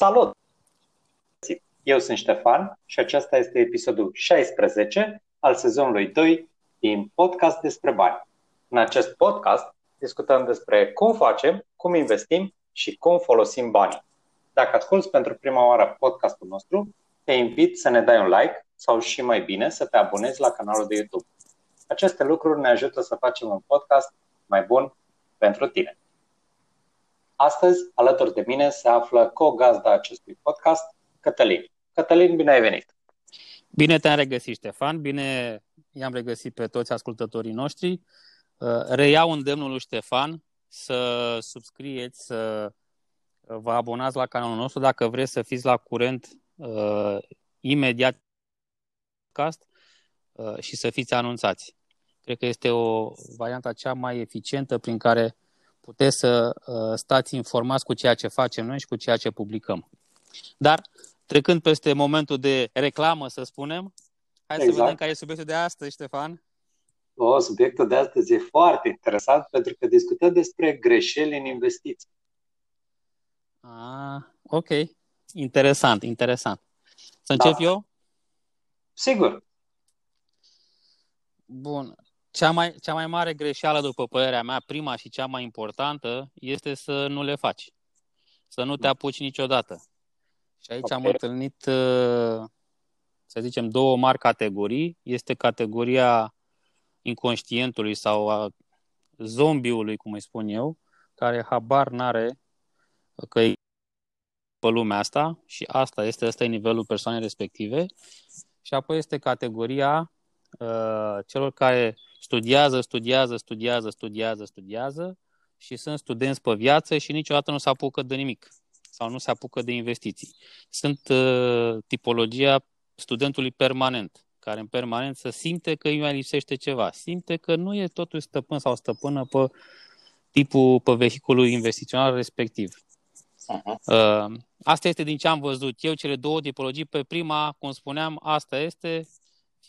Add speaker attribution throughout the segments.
Speaker 1: Salut! Eu sunt Ștefan și acesta este episodul 16 al sezonului 2 din podcast despre bani. În acest podcast discutăm despre cum facem, cum investim și cum folosim banii. Dacă asculți pentru prima oară podcastul nostru, te invit să ne dai un like sau și mai bine să te abonezi la canalul de YouTube. Aceste lucruri ne ajută să facem un podcast mai bun pentru tine. Astăzi, alături de mine, se află co-gazda acestui podcast, Cătălin. Cătălin, bine ai venit!
Speaker 2: Bine te-am regăsit, Ștefan, bine i-am regăsit pe toți ascultătorii noștri. Uh, reiau îndemnul lui Ștefan să subscrieți, să vă abonați la canalul nostru dacă vreți să fiți la curent uh, imediat podcast uh, și să fiți anunțați. Cred că este o variantă cea mai eficientă prin care puteți să uh, stați informați cu ceea ce facem noi și cu ceea ce publicăm. Dar, trecând peste momentul de reclamă, să spunem, hai exact. să vedem care e subiectul de astăzi, Ștefan.
Speaker 1: O, subiectul de astăzi e foarte interesant pentru că discutăm despre greșeli în investiții.
Speaker 2: Ah, ok. Interesant, interesant. Să încep da. eu?
Speaker 1: Sigur.
Speaker 2: Bun. Cea mai, cea mai mare greșeală, după părerea mea, prima și cea mai importantă, este să nu le faci. Să nu te apuci niciodată. Și aici okay. am întâlnit, uh, să zicem, două mari categorii. Este categoria inconștientului sau a zombiului, cum îi spun eu, care habar n-are că e pe lumea asta și asta este, asta e nivelul persoanei respective. Și apoi este categoria uh, celor care studiază, studiază, studiază, studiază, studiază și sunt studenți pe viață și niciodată nu se apucă de nimic sau nu se apucă de investiții. Sunt uh, tipologia studentului permanent, care în permanență simte că îi mai lipsește ceva, simte că nu e totul stăpân sau stăpână pe tipul, pe vehiculul investițional respectiv. Uh-huh. Uh, asta este din ce am văzut eu, cele două tipologii. Pe prima, cum spuneam, asta este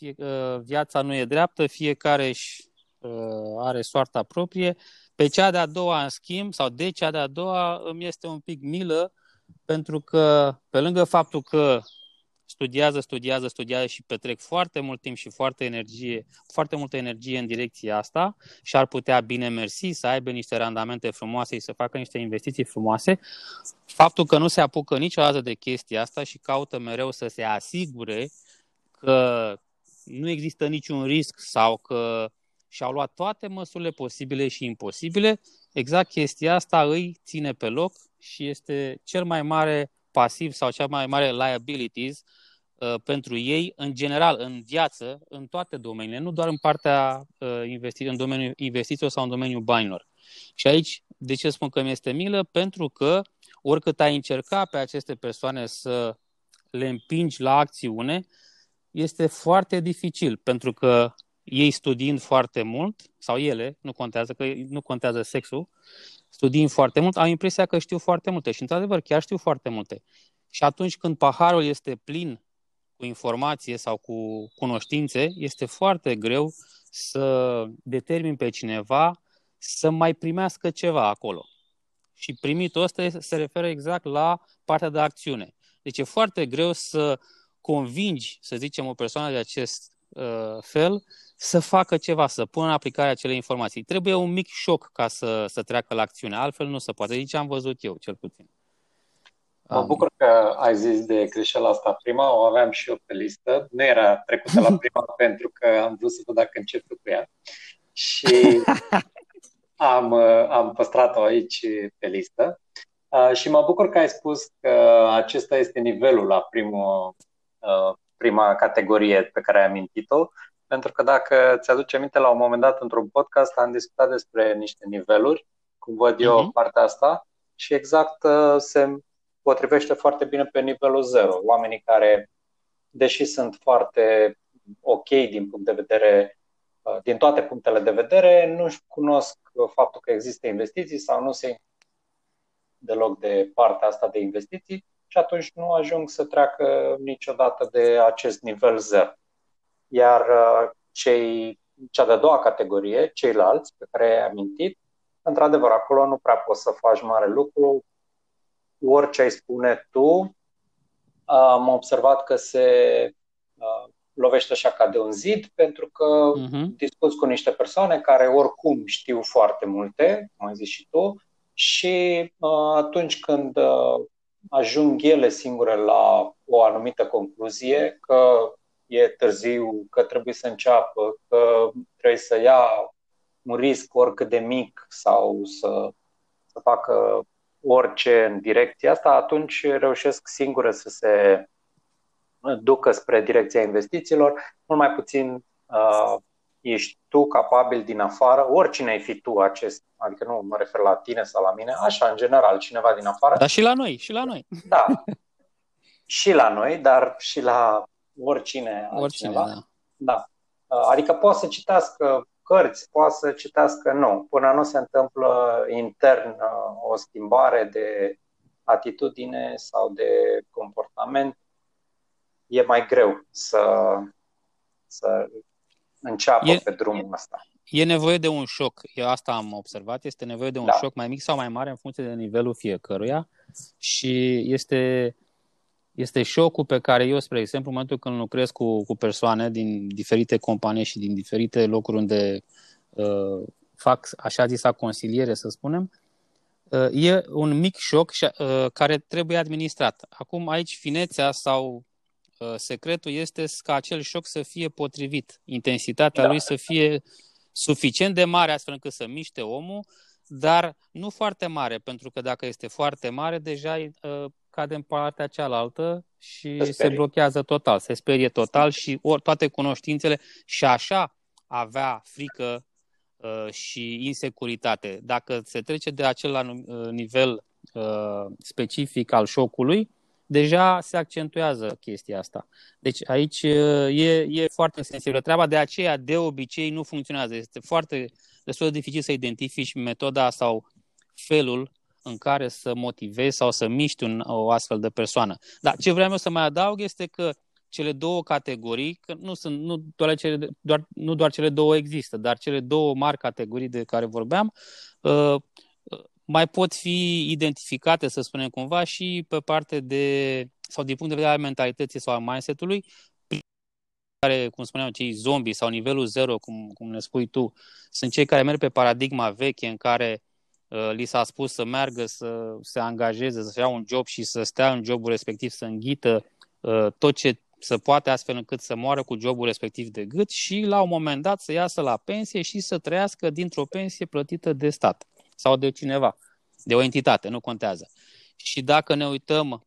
Speaker 2: fie, uh, viața nu e dreaptă, fiecare își uh, are soarta proprie. Pe cea de-a doua, în schimb, sau de cea de-a doua, îmi este un pic milă, pentru că, pe lângă faptul că studiază, studiază, studiază și petrec foarte mult timp și foarte energie, foarte multă energie în direcția asta și ar putea bine mersi să aibă niște randamente frumoase și să facă niște investiții frumoase, faptul că nu se apucă niciodată de chestia asta și caută mereu să se asigure că nu există niciun risc sau că și-au luat toate măsurile posibile și imposibile, exact chestia asta îi ține pe loc și este cel mai mare pasiv sau cea mai mare liabilities uh, pentru ei, în general, în viață, în toate domeniile, nu doar în partea uh, investi- în domeniul investițiilor sau în domeniul banilor. Și aici, de ce spun că mi este milă? Pentru că oricât ai încerca pe aceste persoane să le împingi la acțiune, este foarte dificil, pentru că ei studiind foarte mult, sau ele, nu contează, că nu contează sexul, studiind foarte mult, au impresia că știu foarte multe și, într-adevăr, chiar știu foarte multe. Și atunci când paharul este plin cu informație sau cu cunoștințe, este foarte greu să determin pe cineva să mai primească ceva acolo. Și primitul ăsta se referă exact la partea de acțiune. Deci e foarte greu să convingi, să zicem, o persoană de acest uh, fel să facă ceva, să pună în aplicare acele informații. Trebuie un mic șoc ca să, să treacă la acțiune, altfel nu se poate. Deci am văzut eu, cel puțin.
Speaker 1: Mă bucur că ai zis de greșeala asta prima, o aveam și eu pe listă. Nu era trecută la prima pentru că am vrut să văd dacă încep cu ea. Și am, uh, am păstrat-o aici pe listă. Uh, și mă bucur că ai spus că acesta este nivelul la primul, uh, prima categorie pe care ai amintit-o, pentru că dacă ți-aduce aminte, la un moment dat, într-un podcast, am discutat despre niște niveluri, cum văd eu uh-huh. partea asta, și exact uh, se potrivește foarte bine pe nivelul 0. Oamenii care, deși sunt foarte ok din punct de vedere, uh, din toate punctele de vedere, nu-și cunosc faptul că există investiții sau nu se deloc de partea asta de investiții și atunci nu ajung să treacă niciodată de acest nivel 0. Iar uh, cei, cea de-a doua categorie, ceilalți pe care ai amintit, într-adevăr, acolo nu prea poți să faci mare lucru. orice ai spune tu, am observat că se lovește așa ca de un zid, pentru că uh-huh. discuți cu niște persoane care oricum știu foarte multe, cum ai zis și tu, și uh, atunci când uh, ajung ele singure la o anumită concluzie, că e târziu, că trebuie să înceapă, că trebuie să ia un risc oricât de mic sau să, să facă orice în direcția asta, atunci reușesc singure să se ducă spre direcția investițiilor, mult mai puțin uh, ești tu capabil din afară, oricine ai fi tu acest, adică nu mă refer la tine sau la mine, așa, în general, cineva din afară.
Speaker 2: Dar și la noi, și la noi.
Speaker 1: Da, și la noi, dar și la oricine
Speaker 2: Oricine, altcineva. da.
Speaker 1: da. Uh, adică poate să citească cărți, poate să citească, nu. Până nu se întâmplă intern uh, o schimbare de atitudine sau de comportament, e mai greu să, să înceapă e, pe drumul ăsta.
Speaker 2: E nevoie de un șoc. Eu asta am observat. Este nevoie de un da. șoc mai mic sau mai mare în funcție de nivelul fiecăruia și este, este șocul pe care eu, spre exemplu, în momentul când lucrez cu, cu persoane din diferite companii și din diferite locuri unde uh, fac așa zisa consiliere, să spunem, uh, e un mic șoc și, uh, care trebuie administrat. Acum aici finețea sau Uh, secretul este ca acel șoc să fie potrivit, intensitatea da. lui să fie suficient de mare astfel încât să miște omul, dar nu foarte mare, pentru că dacă este foarte mare, deja uh, cade în partea cealaltă și se, se blochează total, se sperie total și ori toate cunoștințele și așa avea frică uh, și insecuritate. Dacă se trece de acel nivel specific al șocului, deja se accentuează chestia asta. Deci aici e, e foarte sensibilă treaba, de aceea de obicei nu funcționează. Este foarte destul de dificil să identifici metoda sau felul în care să motivezi sau să miști un, o astfel de persoană. Dar ce vreau eu să mai adaug este că cele două categorii, că nu sunt nu doar cele, doar, nu doar cele două există, dar cele două mari categorii de care vorbeam, uh, mai pot fi identificate, să spunem cumva, și pe parte de, sau din punct de vedere al mentalității sau al mindset-ului, care, cum spuneam, cei zombi sau nivelul zero, cum, cum ne spui tu, sunt cei care merg pe paradigma veche în care uh, li s-a spus să meargă, să se angajeze, să ia un job și să stea în jobul respectiv, să înghită uh, tot ce să poate astfel încât să moară cu jobul respectiv de gât și la un moment dat să iasă la pensie și să trăiască dintr-o pensie plătită de stat sau de cineva, de o entitate, nu contează. Și dacă ne uităm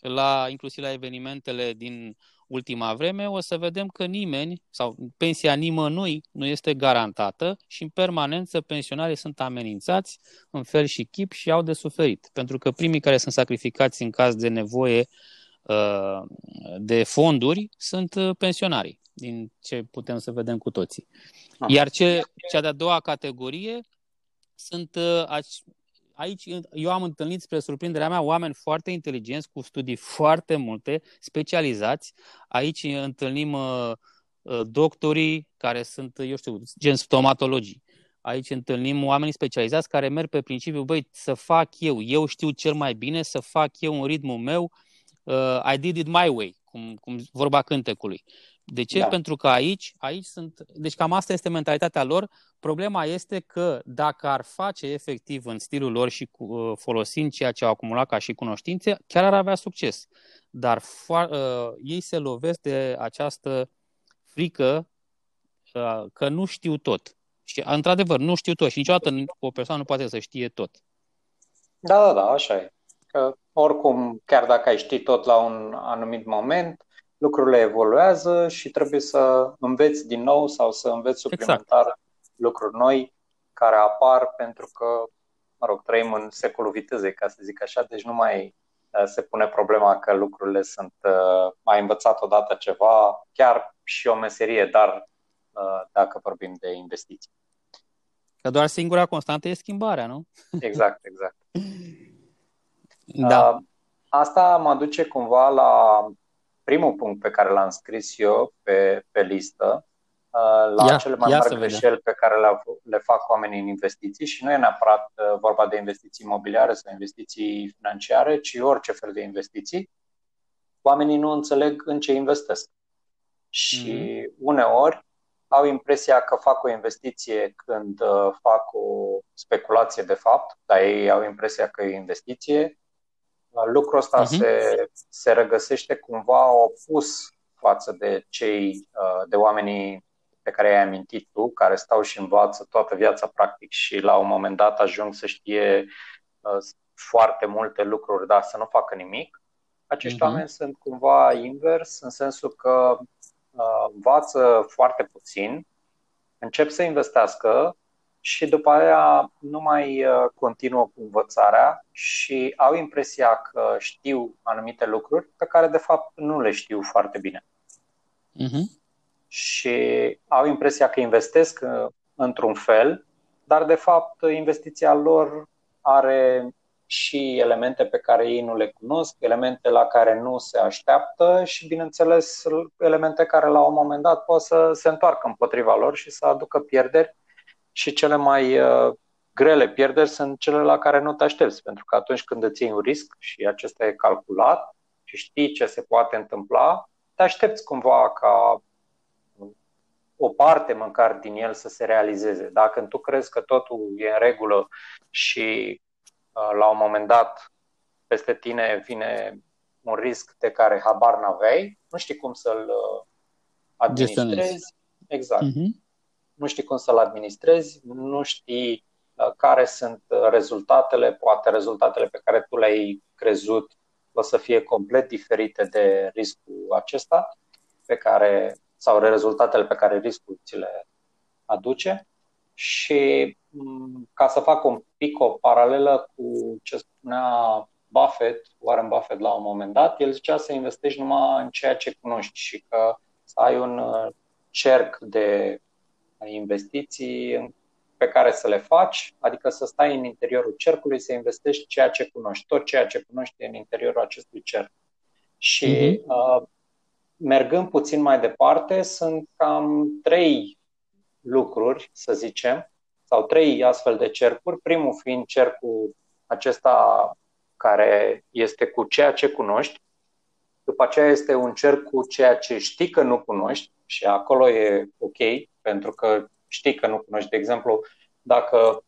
Speaker 2: la inclusiv la evenimentele din ultima vreme, o să vedem că nimeni sau pensia nimănui nu este garantată și în permanență pensionarii sunt amenințați în fel și chip și au de suferit. Pentru că primii care sunt sacrificați în caz de nevoie uh, de fonduri sunt uh, pensionarii, din ce putem să vedem cu toții. Iar ce, cea de-a doua categorie sunt uh, aici eu am întâlnit, spre surprinderea mea, oameni foarte inteligenți, cu studii foarte multe, specializați. Aici întâlnim uh, uh, doctorii care sunt, eu știu, gen stomatologii. Aici întâlnim oameni specializați care merg pe principiu, băi, să fac eu, eu știu cel mai bine, să fac eu în ritmul meu, uh, I did it my way, cum, cum vorba cântecului. De ce? Da. Pentru că aici, aici sunt. Deci cam asta este mentalitatea lor. Problema este că dacă ar face efectiv în stilul lor și cu, uh, folosind ceea ce au acumulat ca și cunoștințe, chiar ar avea succes. Dar fo- uh, ei se lovesc de această frică uh, că nu știu tot. Și, într-adevăr, nu știu tot și niciodată o persoană nu poate să știe tot.
Speaker 1: Da, da, da, așa e. Că oricum, chiar dacă ai ști tot la un anumit moment, lucrurile evoluează și trebuie să înveți din nou sau să înveți suplimentar exact. lucruri noi care apar pentru că, mă rog, trăim în secolul vitezei, ca să zic așa, deci nu mai uh, se pune problema că lucrurile sunt uh, mai învățat odată ceva, chiar și o meserie, dar uh, dacă vorbim de investiții.
Speaker 2: Că doar singura constantă e schimbarea, nu?
Speaker 1: Exact, exact. Da. Asta mă duce cumva la primul punct pe care l-am scris eu pe, pe listă uh, la ia, cele mai mari greșeli pe care le, le fac oamenii în investiții și nu e neapărat uh, vorba de investiții imobiliare sau investiții financiare, ci orice fel de investiții. Oamenii nu înțeleg în ce investesc. Și mm-hmm. uneori au impresia că fac o investiție când uh, fac o speculație de fapt, dar ei au impresia că e investiție. Lucrul ăsta uh-huh. se, se regăsește cumva opus față de cei, uh, de oamenii pe care ai amintit tu, care stau și învață toată viața practic și la un moment dat ajung să știe uh, foarte multe lucruri, dar să nu facă nimic. Acești uh-huh. oameni sunt cumva invers, în sensul că uh, învață foarte puțin, încep să investească și după aia nu mai uh, continuă cu învățarea și au impresia că știu anumite lucruri pe care de fapt nu le știu foarte bine. Uh-huh. Și au impresia că investesc uh, într-un fel, dar de fapt investiția lor are și elemente pe care ei nu le cunosc, elemente la care nu se așteaptă și, bineînțeles, elemente care la un moment dat pot să se întoarcă împotriva lor și să aducă pierderi și cele mai uh, grele pierderi sunt cele la care nu te aștepți, pentru că atunci când îți iei un risc și acesta e calculat și știi ce se poate întâmpla, te aștepți cumva ca o parte măcar din el să se realizeze. Dacă tu crezi că totul e în regulă și uh, la un moment dat peste tine vine un risc de care habar n-aveai, nu știi cum să-l uh, administrezi. Exact. Uh-huh. Nu știi cum să-l administrezi, nu știi uh, care sunt rezultatele, poate rezultatele pe care tu le-ai crezut o să fie complet diferite de riscul acesta pe care, sau rezultatele pe care riscul ți le aduce. Și mm, ca să fac un pic o paralelă cu ce spunea Buffett, Warren Buffett la un moment dat, el zicea să investești numai în ceea ce cunoști și că să ai un uh, cerc de investiții pe care să le faci, adică să stai în interiorul cercului, să investești ceea ce cunoști, tot ceea ce cunoști în interiorul acestui cerc. Și uh-huh. uh, mergând puțin mai departe, sunt cam trei lucruri, să zicem, sau trei astfel de cercuri. Primul fiind cercul acesta care este cu ceea ce cunoști, după aceea este un cerc cu ceea ce știi că nu cunoști și acolo e ok, pentru că știi că nu cunoști. De exemplu, dacă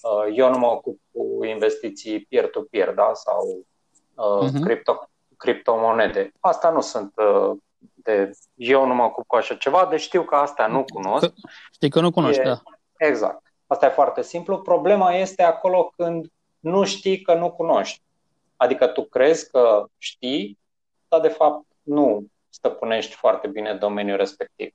Speaker 1: uh, eu nu mă ocup cu investiții peer-to-peer da? sau uh, uh-huh. cripto, criptomonede, asta nu sunt uh, de eu nu mă ocup cu așa ceva, deci știu că asta nu cunosc. Că,
Speaker 2: știi că nu cunoști, e, da.
Speaker 1: Exact. Asta e foarte simplu. Problema este acolo când nu știi că nu cunoști. Adică tu crezi că știi, dar de fapt nu stăpânești foarte bine domeniul respectiv.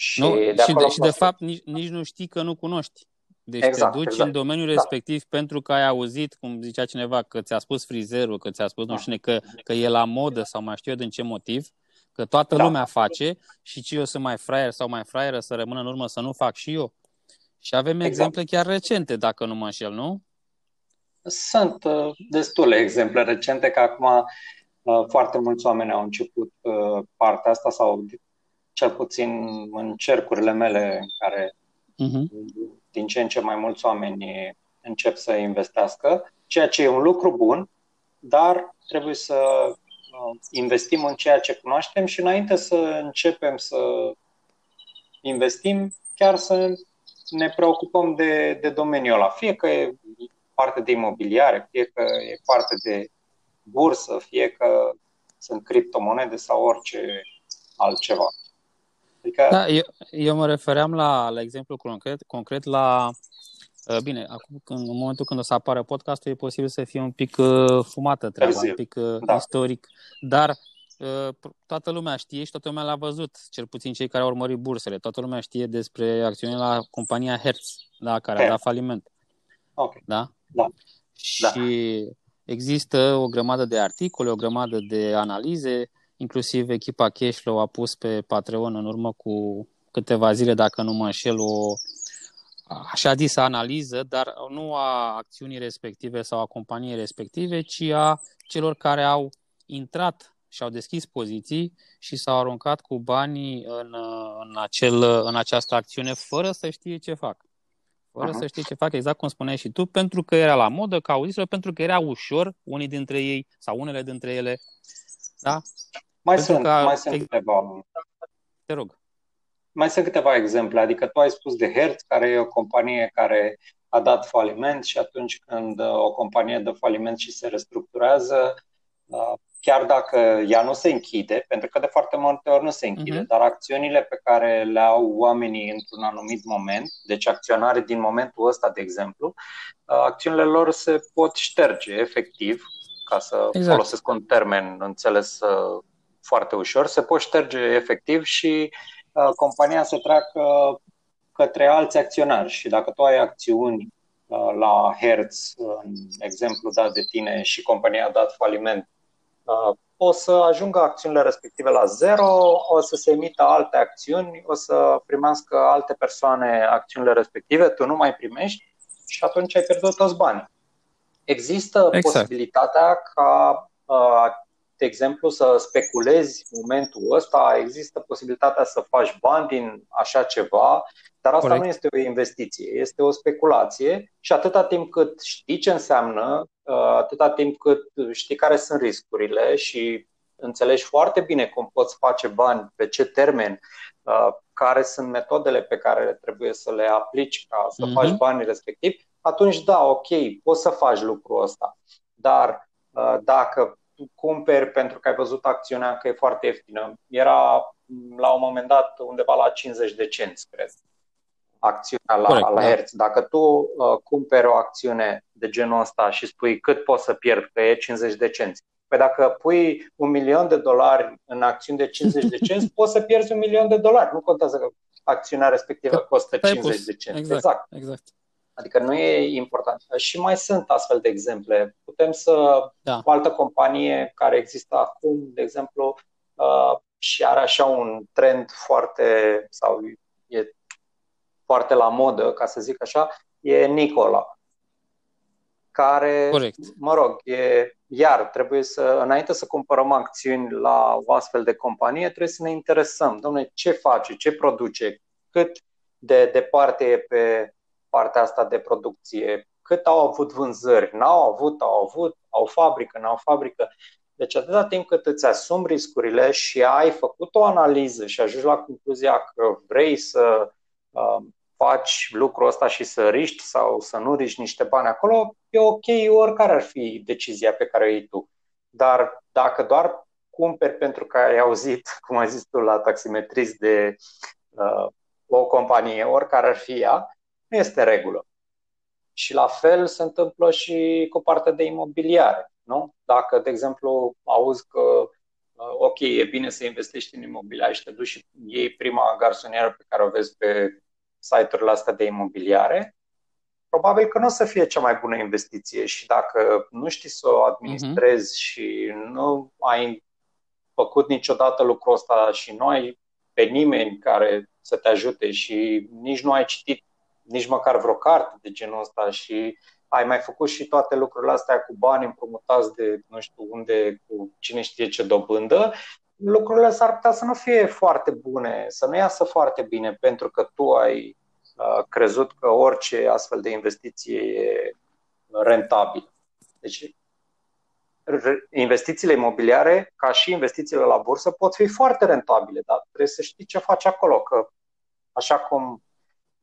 Speaker 2: Și, nu, de, și, de, și de fapt nici, nici nu știi că nu cunoști. Deci exact, te duci exact. în domeniul da. respectiv pentru că ai auzit, cum zicea cineva, că ți-a spus frizerul, că ți-a spus da. nu știu că, că e la modă sau mai știu eu din ce motiv, că toată da. lumea face și ce eu sunt mai fraier sau mai fraieră să rămân în urmă să nu fac și eu. Și avem exact. exemple chiar recente, dacă nu mă înșel, nu?
Speaker 1: Sunt uh, destule exemple recente, că acum uh, foarte mulți oameni au început uh, partea asta sau cel puțin în cercurile mele în care uh-huh. din ce în ce mai mulți oameni încep să investească, ceea ce e un lucru bun, dar trebuie să uh, investim în ceea ce cunoaștem și înainte să începem să investim, chiar să ne preocupăm de, de domeniul ăla. Fie că e parte de imobiliare, fie că e parte de bursă, fie că sunt criptomonede sau orice altceva.
Speaker 2: Adică... Da, eu, eu mă refeream la, la exemplu concret, concret la uh, Bine, acum în momentul când o să apară podcastul e posibil să fie un pic uh, fumată treaba, un pic uh, da. istoric, dar toată lumea știe și toată lumea l-a văzut, cel puțin cei care au urmărit bursele, toată lumea știe despre acțiunile la compania Hertz, da, care Hertz. a dat faliment.
Speaker 1: Okay.
Speaker 2: Da?
Speaker 1: Da.
Speaker 2: Și da. există o grămadă de articole, o grămadă de analize, Inclusiv echipa Cashflow a pus pe Patreon în urmă cu câteva zile, dacă nu mă înșel, o așa zisă analiză, dar nu a acțiunii respective sau a companiei respective, ci a celor care au intrat și-au deschis poziții și s-au aruncat cu banii în, în, acel, în această acțiune fără să știe ce fac. Fără uh-huh. să știe ce fac, exact cum spuneai și tu, pentru că era la modă, ca auziți pentru că era ușor, unii dintre ei sau unele dintre ele. Da?
Speaker 1: Mai pentru sunt, că, mai sunt câteva.
Speaker 2: Te rog.
Speaker 1: Mai sunt câteva exemple. Adică tu ai spus de Hertz, care e o companie care a dat faliment și atunci când uh, o companie dă faliment și se restructurează, uh, chiar dacă ea nu se închide, pentru că de foarte multe ori nu se închide, uh-huh. dar acțiunile pe care le au oamenii într-un anumit moment, deci acționare din momentul ăsta, de exemplu, uh, acțiunile lor se pot șterge efectiv, ca să exact. folosesc un termen înțeles foarte ușor, se pot șterge efectiv și compania să treacă către alți acționari și dacă tu ai acțiuni uh, la Hertz, în exemplu dat de tine și compania a dat faliment, uh, o să ajungă acțiunile respective la zero, o să se emită alte acțiuni, o să primească alte persoane acțiunile respective, tu nu mai primești și atunci ai pierdut toți banii. Există exact. posibilitatea ca uh, de exemplu, să speculezi momentul ăsta, există posibilitatea să faci bani din așa ceva, dar asta Correct. nu este o investiție, este o speculație și atâta timp cât știi ce înseamnă, uh, atâta timp cât știi care sunt riscurile și înțelegi foarte bine cum poți face bani, pe ce termen, uh, care sunt metodele pe care trebuie să le aplici ca să mm-hmm. faci banii respectiv, atunci da, ok, poți să faci lucrul ăsta. Dar uh, dacă cumperi pentru că ai văzut acțiunea că e foarte ieftină. Era la un moment dat undeva la 50 de cenți, cred, acțiunea la, Corect, la da. Hertz. Dacă tu uh, cumperi o acțiune de genul ăsta și spui cât poți să pierd, că e 50 de cenți, Păi dacă pui un milion de dolari în acțiuni de 50 de cenți, poți să pierzi un milion de dolari. Nu contează că acțiunea respectivă costă 50 de cenți.
Speaker 2: Exact, exact. exact.
Speaker 1: Adică nu e important. Și mai sunt astfel de exemple. Putem să. Da. O altă companie care există acum, de exemplu, uh, și are așa un trend foarte. sau e foarte la modă, ca să zic așa, e Nicola. Care,
Speaker 2: Corect.
Speaker 1: mă rog, e, iar trebuie să, înainte să cumpărăm acțiuni la o astfel de companie, trebuie să ne interesăm. Domnule, ce face, ce produce, cât de departe e pe partea asta de producție, cât au avut vânzări, n-au avut, au avut, au fabrică, n-au fabrică. Deci atâta timp cât îți asumi riscurile și ai făcut o analiză și ajungi la concluzia că vrei să uh, faci lucrul ăsta și să riști sau să nu riști niște bani acolo, e ok oricare ar fi decizia pe care o iei tu. Dar dacă doar cumperi pentru că ai auzit, cum ai zis tu, la taximetrist de uh, o companie, oricare ar fi ea, nu este regulă. Și la fel se întâmplă și cu partea de imobiliare. Nu? Dacă, de exemplu, auzi că uh, ok, e bine să investești în imobiliare și te duci și iei prima garsonieră pe care o vezi pe site-urile astea de imobiliare, probabil că nu o să fie cea mai bună investiție și dacă nu știi să o administrezi uh-huh. și nu ai făcut niciodată lucrul ăsta și nu ai pe nimeni care să te ajute și nici nu ai citit nici măcar vreo carte de genul ăsta și ai mai făcut și toate lucrurile astea cu bani împrumutați de nu știu unde, cu cine știe ce dobândă, lucrurile s-ar putea să nu fie foarte bune, să nu iasă foarte bine pentru că tu ai uh, crezut că orice astfel de investiție e rentabil. Deci investițiile imobiliare, ca și investițiile la bursă, pot fi foarte rentabile, dar trebuie să știi ce faci acolo, că așa cum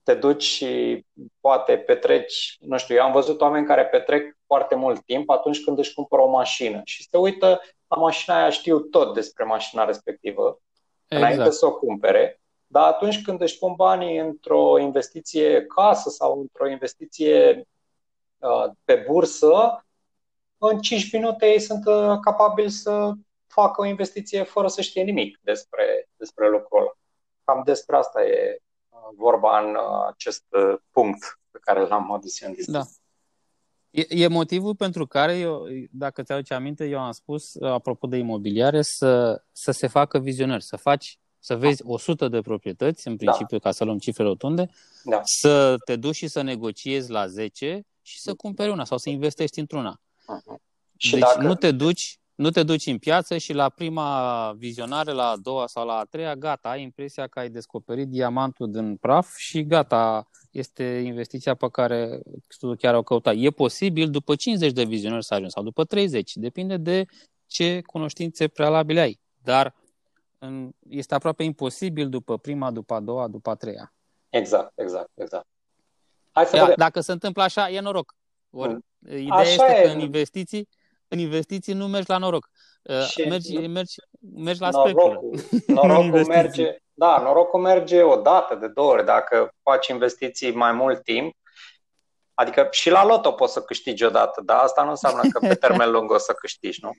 Speaker 1: te duci și poate petreci, nu știu, eu am văzut oameni care petrec foarte mult timp atunci când își cumpără o mașină și se uită la mașina aia, știu tot despre mașina respectivă, exact. înainte să o cumpere, dar atunci când își pun banii într-o investiție casă sau într-o investiție uh, pe bursă, în 5 minute ei sunt uh, capabili să facă o investiție fără să știe nimic despre, despre lucrul ăla. Cam despre asta e vorba în uh, acest uh, punct pe care l-am adus în discuție. Da.
Speaker 2: E, e motivul pentru care, eu, dacă ți aduce aminte, eu am spus, uh, apropo de imobiliare, să, să se facă vizionări, să faci, să vezi 100 de proprietăți, în da. principiu, da. ca să luăm cifre rotunde, da. să te duci și să negociezi la 10 și să cumperi una sau să investești într-una. Uh-huh. Și deci dacă... nu te duci nu te duci în piață și la prima vizionare, la a doua sau la a treia, gata, ai impresia că ai descoperit diamantul din praf și gata, este investiția pe care tu chiar o căuta. E posibil după 50 de vizionări să ajungi sau după 30, depinde de ce cunoștințe prealabile ai. Dar este aproape imposibil după prima, după a doua, după a treia.
Speaker 1: Exact, exact, exact. Hai
Speaker 2: să Ia, Dacă se întâmplă așa, e noroc. Or, mm. Ideea așa este e. că în investiții, în investiții nu mergi la noroc. Uh, și mergi, mergi, mergi la
Speaker 1: norocul, Norocul merge, da, norocul merge o dată, de două ori. Dacă faci investiții mai mult timp, adică și la loto poți să câștigi odată, dar asta nu înseamnă că pe termen lung o să câștigi, nu?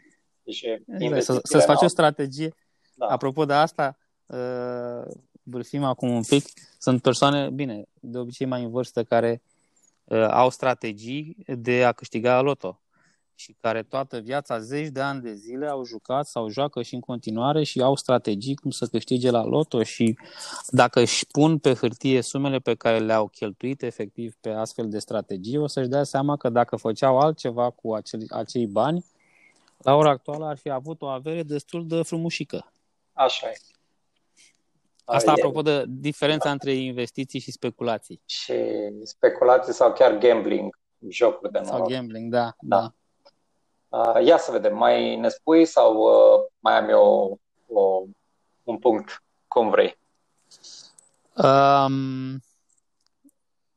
Speaker 2: Deci, exact, să, să-ți faci o strategie. Da. Apropo de asta, uh, vârfim acum un pic, sunt persoane, bine, de obicei mai în vârstă, care uh, au strategii de a câștiga loto și care toată viața, zeci de ani de zile, au jucat sau joacă și în continuare și au strategii cum să câștige la loto și dacă își pun pe hârtie sumele pe care le-au cheltuit efectiv pe astfel de strategii, o să-și dea seama că dacă făceau altceva cu acei, acei bani, la ora actuală ar fi avut o avere destul de frumușică.
Speaker 1: Așa e.
Speaker 2: Asta apropo de diferența între investiții și speculații.
Speaker 1: Și speculații sau chiar gambling, jocuri de noroc.
Speaker 2: Sau gambling, da, da. da.
Speaker 1: Uh, ia să vedem, mai ne spui sau uh, mai am eu o, un punct, cum vrei? Um,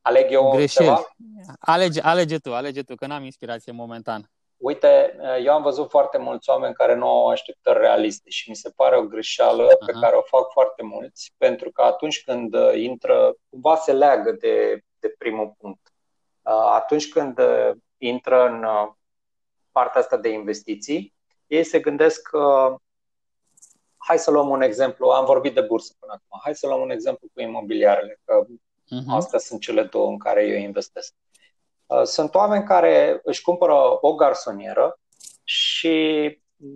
Speaker 1: Aleg eu greșeli. ceva?
Speaker 2: Alege, alege tu, alege tu, că n-am inspirație momentan.
Speaker 1: Uite, uh, eu am văzut foarte mulți oameni care nu au așteptări realiste și mi se pare o greșeală uh-huh. pe care o fac foarte mulți, pentru că atunci când intră, cumva se leagă de, de primul punct. Atunci când intră în partea asta de investiții, ei se gândesc că hai să luăm un exemplu, am vorbit de bursă până acum, hai să luăm un exemplu cu imobiliarele, că uh-huh. astea sunt cele două în care eu investesc. Uh, sunt oameni care își cumpără o garsonieră și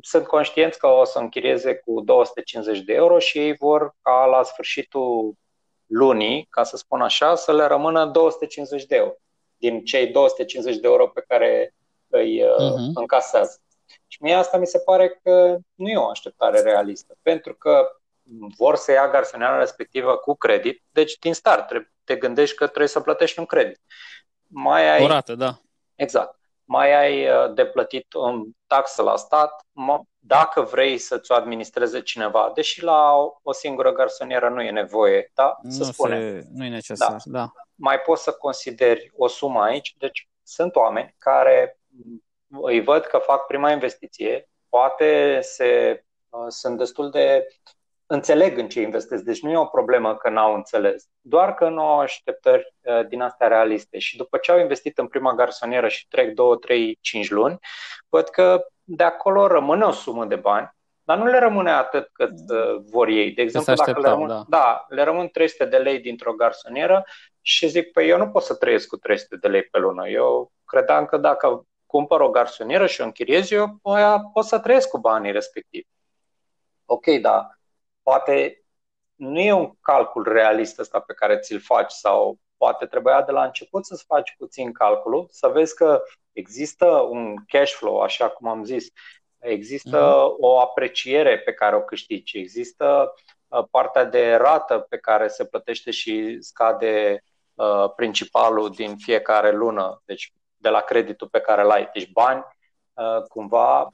Speaker 1: sunt conștienți că o să închirieze cu 250 de euro și ei vor ca la sfârșitul lunii, ca să spun așa, să le rămână 250 de euro din cei 250 de euro pe care îi uh-huh. încasează. Și mie asta mi se pare că nu e o așteptare realistă, pentru că vor să ia garsonierul respectivă cu credit, deci din start te gândești că trebuie să plătești un credit.
Speaker 2: Mai ai, o rată, da.
Speaker 1: Exact. Mai ai uh, de plătit o taxă la stat, dacă vrei să-ți o administreze cineva, deși la o singură garsonieră nu e nevoie, da?
Speaker 2: Nu, să spune. Se, nu e necesar, da. da.
Speaker 1: Mai poți să consideri o sumă aici, deci sunt oameni care îi văd că fac prima investiție, poate se, uh, sunt destul de înțeleg în ce investesc, deci nu e o problemă că n-au înțeles, doar că nu au așteptări uh, din astea realiste. Și după ce au investit în prima garsonieră și trec 2, 3, 5 luni, văd că de acolo rămâne o sumă de bani, dar nu le rămâne atât cât uh, vor ei. De exemplu, dacă le rămân, da. Da, le rămân 300 de lei dintr-o garsonieră și zic, păi eu nu pot să trăiesc cu 300 de lei pe lună. Eu credeam că dacă cumpăr o garsonieră și o închiriez eu, aia pot să trăiesc cu banii respectivi. Ok, dar poate nu e un calcul realist ăsta pe care ți-l faci sau poate trebuia de la început să-ți faci puțin calculul, să vezi că există un cash flow, așa cum am zis, există mm-hmm. o apreciere pe care o câștigi, există uh, partea de rată pe care se plătește și scade uh, principalul din fiecare lună. Deci de la creditul pe care îl ai. Deci bani, uh, cumva,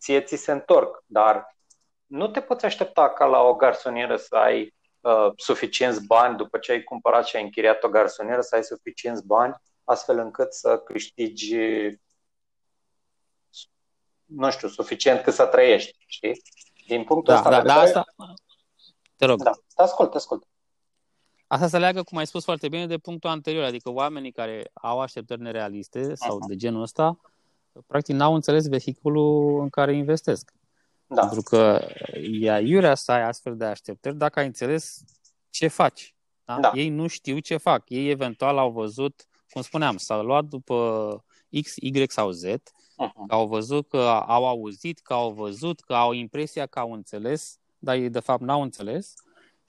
Speaker 1: ție ți se întorc, dar nu te poți aștepta ca la o garsonieră să ai uh, suficienți bani după ce ai cumpărat și ai închiriat o garsonieră, să ai suficienți bani astfel încât să câștigi nu știu, suficient cât să trăiești, știi? Din punctul
Speaker 2: da,
Speaker 1: ăsta
Speaker 2: da, de vedere... Da, asta... Te rog.
Speaker 1: Da, te ascult, te ascult.
Speaker 2: Asta se leagă, cum ai spus foarte bine, de punctul anterior, adică oamenii care au așteptări nerealiste sau uh-huh. de genul ăsta, practic n-au înțeles vehiculul în care investesc. Da. Pentru că e aiurea să ai astfel de așteptări dacă ai înțeles ce faci. Da? Da. Ei nu știu ce fac. Ei eventual au văzut, cum spuneam, s-au luat după X, Y sau Z, uh-huh. că au văzut, că au auzit, că au văzut, că au impresia că au înțeles, dar ei de fapt n-au înțeles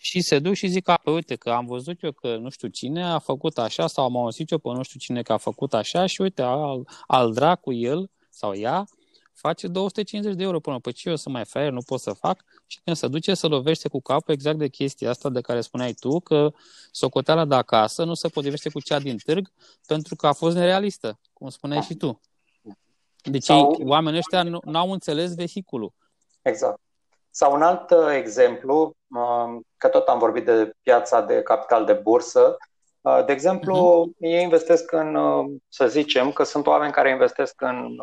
Speaker 2: și se duc și zic, că, uite, că am văzut eu că nu știu cine a făcut așa sau am auzit eu pe nu știu cine că a făcut așa și uite, al, al dracu el sau ea face 250 de euro până. Păi ce eu să mai fac, nu pot să fac? Și când se duce să lovește cu capul exact de chestia asta de care spuneai tu, că socoteala de acasă nu se potrivește cu cea din târg pentru că a fost nerealistă, cum spuneai și tu. Deci Sau... oamenii ăștia nu, n-au înțeles vehiculul.
Speaker 1: Exact. Sau un alt uh, exemplu, um, că tot am vorbit de piața de capital de bursă, uh, de exemplu, uh-huh. ei investesc în, uh, să zicem că sunt oameni care investesc în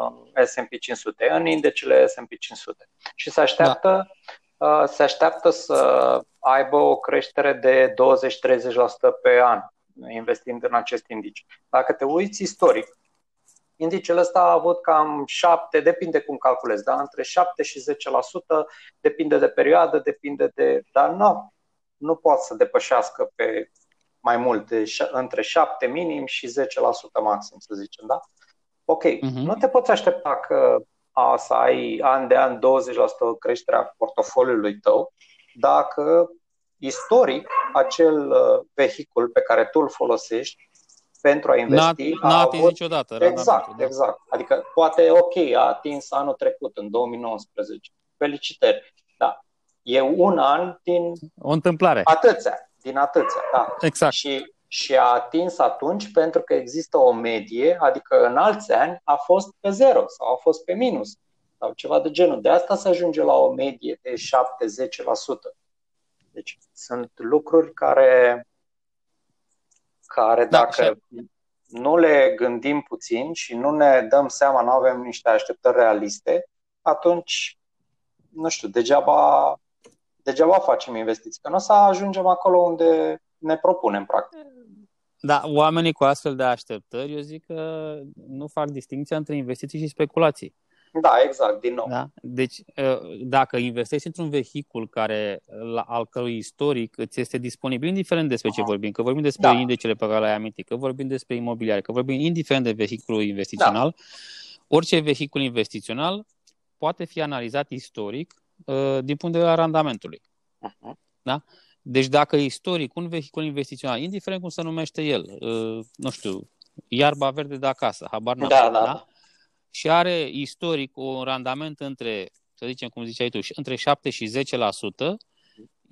Speaker 1: S&P 500, în indicele S&P 500 și se așteaptă, da. se așteaptă să aibă o creștere de 20-30% pe an investind în acest indice. Dacă te uiți istoric, Indicele ăsta a avut cam 7, depinde cum calculezi, da? între 7 și 10%, depinde de perioadă, depinde de. Dar nu, nu poate să depășească pe mai mult, de, între 7 minim și 10% maxim, să zicem, da? Ok, uh-huh. nu te poți aștepta că a, să ai an de an 20% creșterea portofoliului tău dacă istoric acel uh, vehicul pe care tu îl folosești pentru a investi.
Speaker 2: N-a, n-a atins avut... niciodată.
Speaker 1: Exact, da. exact. Adică poate, ok, a atins anul trecut, în 2019. Felicitări. Da. E un an din...
Speaker 2: O întâmplare.
Speaker 1: Atâția, din atâția, da.
Speaker 2: Exact.
Speaker 1: Și, și a atins atunci pentru că există o medie, adică în alți ani a fost pe zero sau a fost pe minus sau ceva de genul. De asta se ajunge la o medie de 7-10%. Deci sunt lucruri care care da, dacă da, nu le gândim puțin și nu ne dăm seama, nu avem niște așteptări realiste, atunci, nu știu, degeaba, degeaba facem investiții, că nu o să ajungem acolo unde ne propunem, practic.
Speaker 2: Da, oamenii cu astfel de așteptări, eu zic că nu fac distinția între investiții și speculații.
Speaker 1: Da, exact, din nou.
Speaker 2: Da? Deci, ă, dacă investești într-un vehicul care, la, al cărui istoric îți este disponibil, indiferent despre ce vorbim, că vorbim despre da. indicele pe care le-ai amintit, că vorbim despre imobiliare, că vorbim indiferent de vehiculul investițional, da. orice vehicul investițional poate fi analizat istoric uh, din punct de vedere al randamentului. Uh-huh. Da? Deci dacă istoric un vehicul investițional, indiferent cum se numește el, uh, nu știu, iarba verde de acasă, habar n-am,
Speaker 1: da, da, da?
Speaker 2: Și are istoric un randament între, să zicem cum ziceai tu, între 7 și 10%,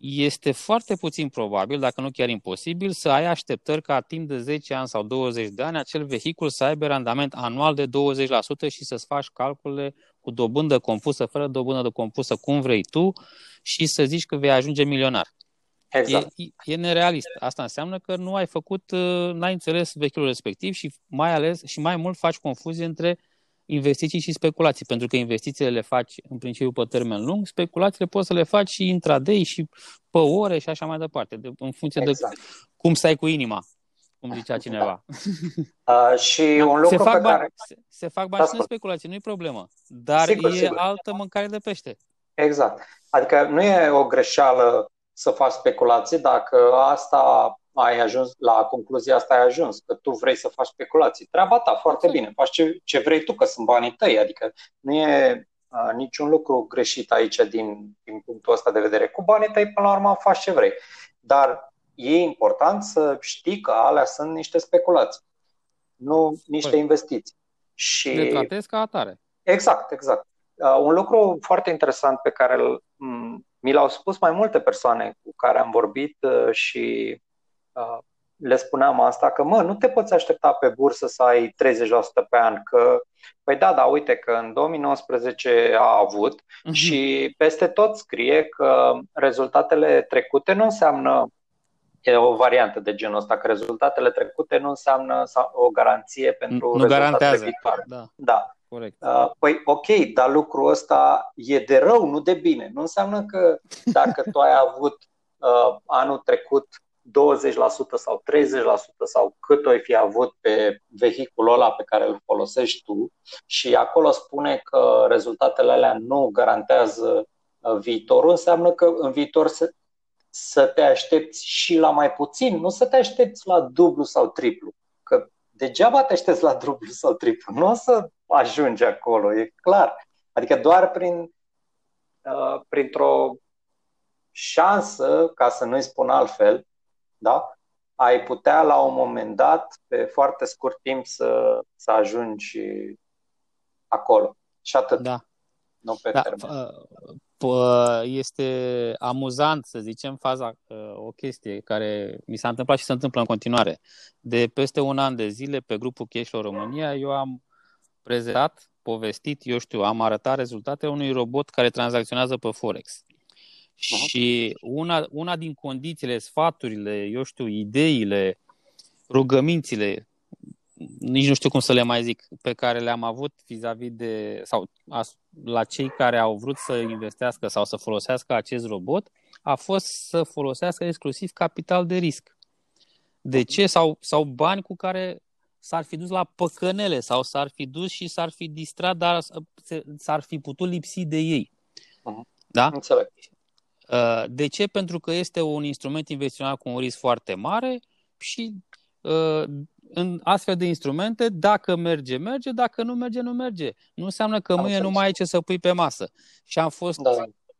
Speaker 2: este foarte puțin probabil, dacă nu chiar imposibil, să ai așteptări ca timp de 10 ani sau 20 de ani acel vehicul să aibă randament anual de 20% și să-ți faci calculele cu dobândă compusă, fără dobândă compusă, cum vrei tu și să zici că vei ajunge milionar.
Speaker 1: Exact.
Speaker 2: E, e nerealist. Asta înseamnă că nu ai făcut, uh, n-ai înțeles vehiculul respectiv și mai ales și mai mult faci confuzie între investiții și speculații, pentru că investițiile le faci în principiu pe termen lung, speculațiile poți să le faci și intraday și pe ore și așa mai departe, de, în funcție exact. de cum stai cu inima, cum zicea cineva.
Speaker 1: Da. Uh, și da, un lucru
Speaker 2: se fac
Speaker 1: pe
Speaker 2: bani,
Speaker 1: care...
Speaker 2: Se, se fac bani și în speculații, nu-i problemă, dar sigur, e sigur. altă mâncare de pește.
Speaker 1: Exact. Adică nu e o greșeală să faci speculații dacă asta ai ajuns, la concluzia asta ai ajuns, că tu vrei să faci speculații. Treaba ta, foarte bine, faci ce, ce vrei tu, că sunt banii tăi, adică nu e a, niciun lucru greșit aici din, din punctul ăsta de vedere. Cu banii tăi, până la urmă, faci ce vrei. Dar e important să știi că alea sunt niște speculații, nu niște păi, investiții.
Speaker 2: Și... Le tratezi ca atare.
Speaker 1: Exact, exact. Uh, un lucru foarte interesant pe care mi l-au spus mai multe persoane cu care am vorbit uh, și Uh, le spuneam asta, că mă, nu te poți aștepta pe bursă să ai 30% pe an, că, păi da, da, uite că în 2019 a avut uh-huh. și peste tot scrie că rezultatele trecute nu înseamnă e o variantă de genul ăsta, că rezultatele trecute nu înseamnă o garanție pentru nu rezultatele garantează. viitoare.
Speaker 2: Da.
Speaker 1: da.
Speaker 2: Corect.
Speaker 1: Uh, păi ok, dar lucrul ăsta e de rău, nu de bine. Nu înseamnă că dacă tu ai avut uh, anul trecut 20% sau 30% sau cât o fi avut pe vehiculul ăla pe care îl folosești tu și acolo spune că rezultatele alea nu garantează uh, viitorul, înseamnă că în viitor să, să te aștepți și la mai puțin, nu să te aștepți la dublu sau triplu. Că degeaba te aștepți la dublu sau triplu, nu o să ajungi acolo, e clar. Adică doar prin, uh, printr-o șansă, ca să nu-i spun altfel, da? ai putea la un moment dat, pe foarte scurt timp, să, să ajungi acolo. Și atât.
Speaker 2: Da.
Speaker 1: Nu pe da, termen.
Speaker 2: Este amuzant, să zicem, faza, o chestie care mi s-a întâmplat și se întâmplă în continuare. De peste un an de zile, pe grupul Cashflow România, eu am prezentat, povestit, eu știu, am arătat rezultatele unui robot care tranzacționează pe Forex. Uh-huh. Și una, una din condițiile, sfaturile, eu știu, ideile, rugămințile, nici nu știu cum să le mai zic, pe care le-am avut vis-a-vis de, sau la cei care au vrut să investească sau să folosească acest robot, a fost să folosească exclusiv capital de risc. De ce? Sau, sau bani cu care s-ar fi dus la păcănele sau s-ar fi dus și s-ar fi distrat, dar s-ar fi putut lipsi de ei.
Speaker 1: Uh-huh. Da? Înțeleg.
Speaker 2: Uh, de ce? Pentru că este un instrument investițional cu un risc foarte mare și uh, în astfel de instrumente, dacă merge, merge, dacă nu merge, nu merge. Nu înseamnă că mâine nu mai ai ce să pui pe masă. Și am fost da.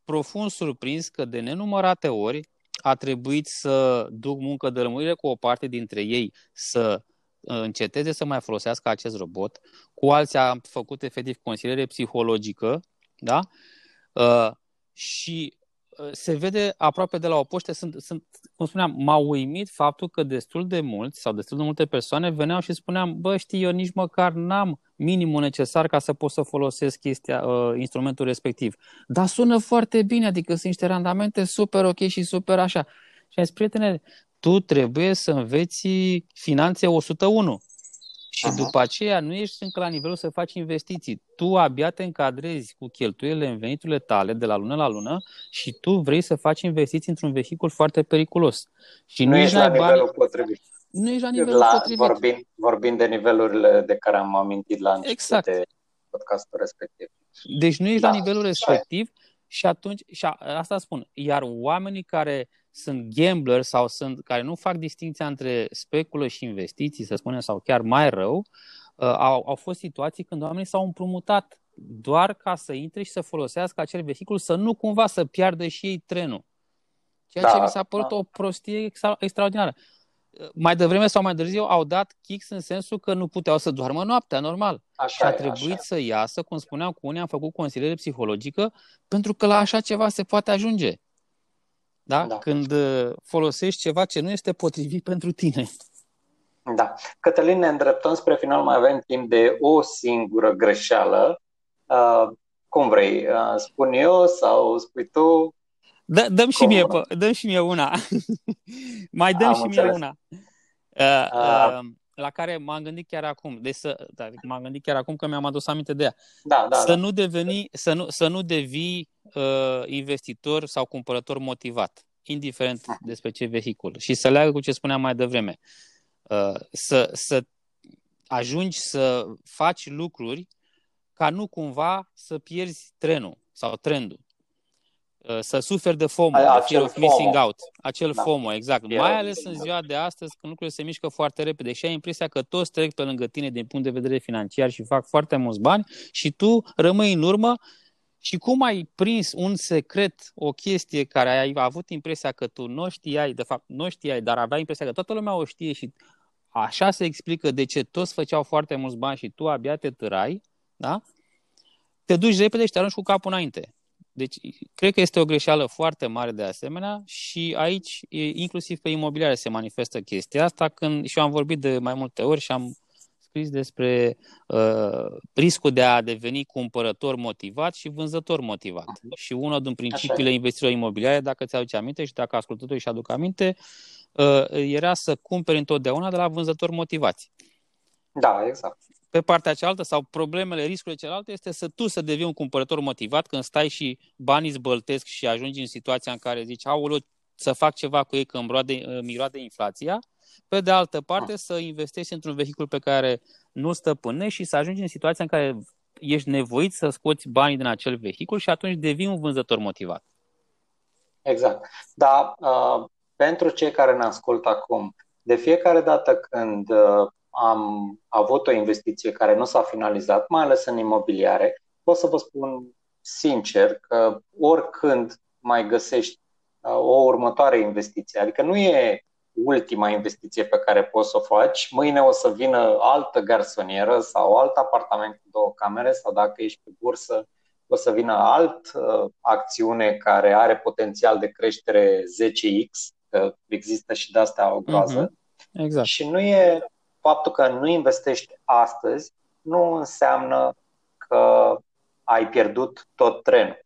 Speaker 2: profund surprins că de nenumărate ori a trebuit să duc muncă de lămurire cu o parte dintre ei să înceteze să mai folosească acest robot. Cu alții am făcut efectiv consiliere psihologică, da? Uh, și uh, se vede aproape de la o poște, sunt, sunt, cum spuneam, m-a uimit faptul că destul de mulți sau destul de multe persoane veneau și spuneam, bă, știi, eu nici măcar n-am minimul necesar ca să pot să folosesc chestia, uh, instrumentul respectiv. Dar sună foarte bine, adică sunt niște randamente super ok și super așa. Și am zis, prietene, tu trebuie să înveți finanțe 101. Și Aha. după aceea nu ești încă la nivelul să faci investiții. Tu abia te încadrezi cu cheltuielile în veniturile tale de la lună la lună și tu vrei să faci investiții într-un vehicul foarte periculos. Și
Speaker 1: nu, nu ești la nivelul bani... potrivit.
Speaker 2: Nu ești la nivelul la, potrivit.
Speaker 1: Vorbind, vorbind de nivelurile de care am amintit la început exact. de podcastul respectiv.
Speaker 2: Deci nu ești da, la nivelul respectiv și atunci, și a, asta spun, iar oamenii care sunt gambler sau sunt, care nu fac distinția între speculă și investiții, să spunem, sau chiar mai rău, uh, au, au fost situații când oamenii s-au împrumutat doar ca să intre și să folosească acel vehicul, să nu cumva să piardă și ei trenul. Ceea da, ce mi s-a părut da. o prostie extra, extraordinară. Uh, mai devreme sau mai târziu au dat kicks în sensul că nu puteau să doarmă noaptea, normal. Așa și a trebuit așa. să iasă, cum spuneam cu unii, am făcut consiliere psihologică, pentru că la așa ceva se poate ajunge. Da? da? Când uh, folosești ceva ce nu este potrivit pentru tine.
Speaker 1: Da. Cătălin, ne îndreptăm spre final, mai avem timp de o singură greșeală. Uh, cum vrei? Uh, spun eu sau spui tu?
Speaker 2: Dă, dăm, și mie, dăm și mie una. mai dăm Am și înțeles. mie una. Uh, uh, la care m-am gândit chiar acum. Deci să, da, m-am gândit chiar acum că mi-am adus aminte de ea.
Speaker 1: Da, da,
Speaker 2: să,
Speaker 1: da.
Speaker 2: Nu deveni, să, nu, să nu devii uh, investitor sau cumpărător motivat, indiferent uh-huh. despre ce vehicul. Și să leagă cu ce spuneam mai devreme. Uh, să, să ajungi să faci lucruri ca nu cumva să pierzi trenul sau trendul. Uh, să suferi de FOMO, Aia, de fear of FOMO. missing out. Acel da. FOMO, exact. Fear Mai ales în ziua de astăzi, când lucrurile se mișcă foarte repede și ai impresia că toți trec pe lângă tine din punct de vedere financiar și fac foarte mulți bani și tu rămâi în urmă și cum ai prins un secret, o chestie care ai avut impresia că tu nu știai, de fapt nu știai, dar aveai impresia că toată lumea o știe și așa se explică de ce toți făceau foarte mulți bani și tu abia te târai, da? Te duci repede și te arunci cu capul înainte. Deci, cred că este o greșeală foarte mare de asemenea și aici, inclusiv pe imobiliare, se manifestă chestia asta, când și eu am vorbit de mai multe ori și am scris despre uh, riscul de a deveni cumpărător motivat și vânzător motivat. Uh-huh. Și unul din principiile investițiilor imobiliare, dacă ți aduce aminte și dacă ascultătorii și aduc aminte, uh, era să cumperi întotdeauna de la vânzători motivați.
Speaker 1: Da, exact.
Speaker 2: Pe partea cealaltă sau problemele, riscurile celelalte este să tu să devii un cumpărător motivat când stai și banii zbăltesc și ajungi în situația în care zici, aoleu, să fac ceva cu ei că îmi roade, miroade inflația pe de altă parte, ah. să investești într-un vehicul pe care nu stăpânești și să ajungi în situația în care ești nevoit să scoți banii din acel vehicul și atunci devii un vânzător motivat.
Speaker 1: Exact. Dar uh, pentru cei care ne ascultă acum, de fiecare dată când uh, am avut o investiție care nu s-a finalizat, mai ales în imobiliare, pot să vă spun sincer că oricând mai găsești uh, o următoare investiție, adică nu e ultima investiție pe care poți să o faci. Mâine o să vină altă garsonieră sau alt apartament cu două camere sau dacă ești pe bursă, o să vină alt uh, acțiune care are potențial de creștere 10x, că există și de astea o groază.
Speaker 2: Mm-hmm. Exact.
Speaker 1: Și nu e faptul că nu investești astăzi, nu înseamnă că ai pierdut tot trenul.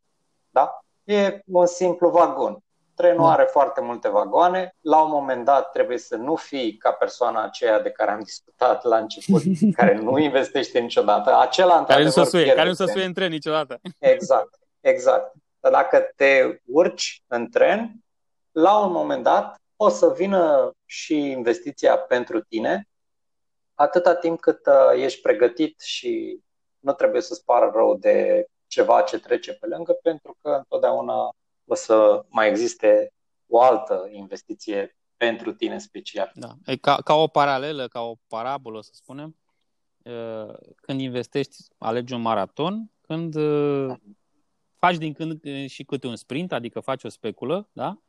Speaker 1: Da? E un simplu vagon. Trenul da. are foarte multe vagoane. La un moment dat trebuie să nu fii ca persoana aceea de care am discutat la început, care nu investește niciodată. Acela,
Speaker 2: care nu se suie, care nu se suie în tren niciodată.
Speaker 1: Exact, exact. Dar dacă te urci în tren, la un moment dat o să vină și investiția pentru tine, atâta timp cât uh, ești pregătit și nu trebuie să-ți pară rău de ceva ce trece pe lângă, pentru că întotdeauna o să mai existe o altă investiție pentru tine special.
Speaker 2: Da. E ca, ca o paralelă, ca o parabolă, să spunem, când investești, alegi un maraton, când faci din când și câte un sprint, adică faci o speculă, da?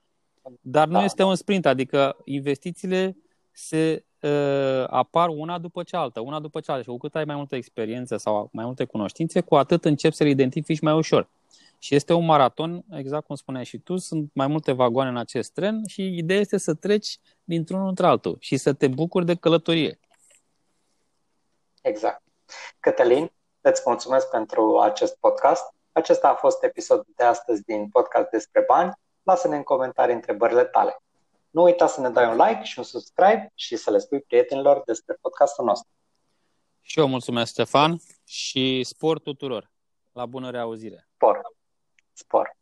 Speaker 2: Dar nu da. este un sprint, adică investițiile se uh, apar una după cealaltă, una după cealaltă. Și cu cât ai mai multă experiență sau mai multe cunoștințe, cu atât începi să le identifici mai ușor. Și este un maraton, exact cum spuneai și tu, sunt mai multe vagoane în acest tren și ideea este să treci dintr-unul într-altul și să te bucuri de călătorie.
Speaker 1: Exact. Cătălin, îți mulțumesc pentru acest podcast. Acesta a fost episodul de astăzi din podcast despre bani. Lasă-ne în comentarii întrebările tale. Nu uita să ne dai un like și un subscribe și să le spui prietenilor despre podcastul nostru.
Speaker 2: Și eu mulțumesc, Stefan, și spor tuturor. La bună reauzire.
Speaker 1: Spor. Spor.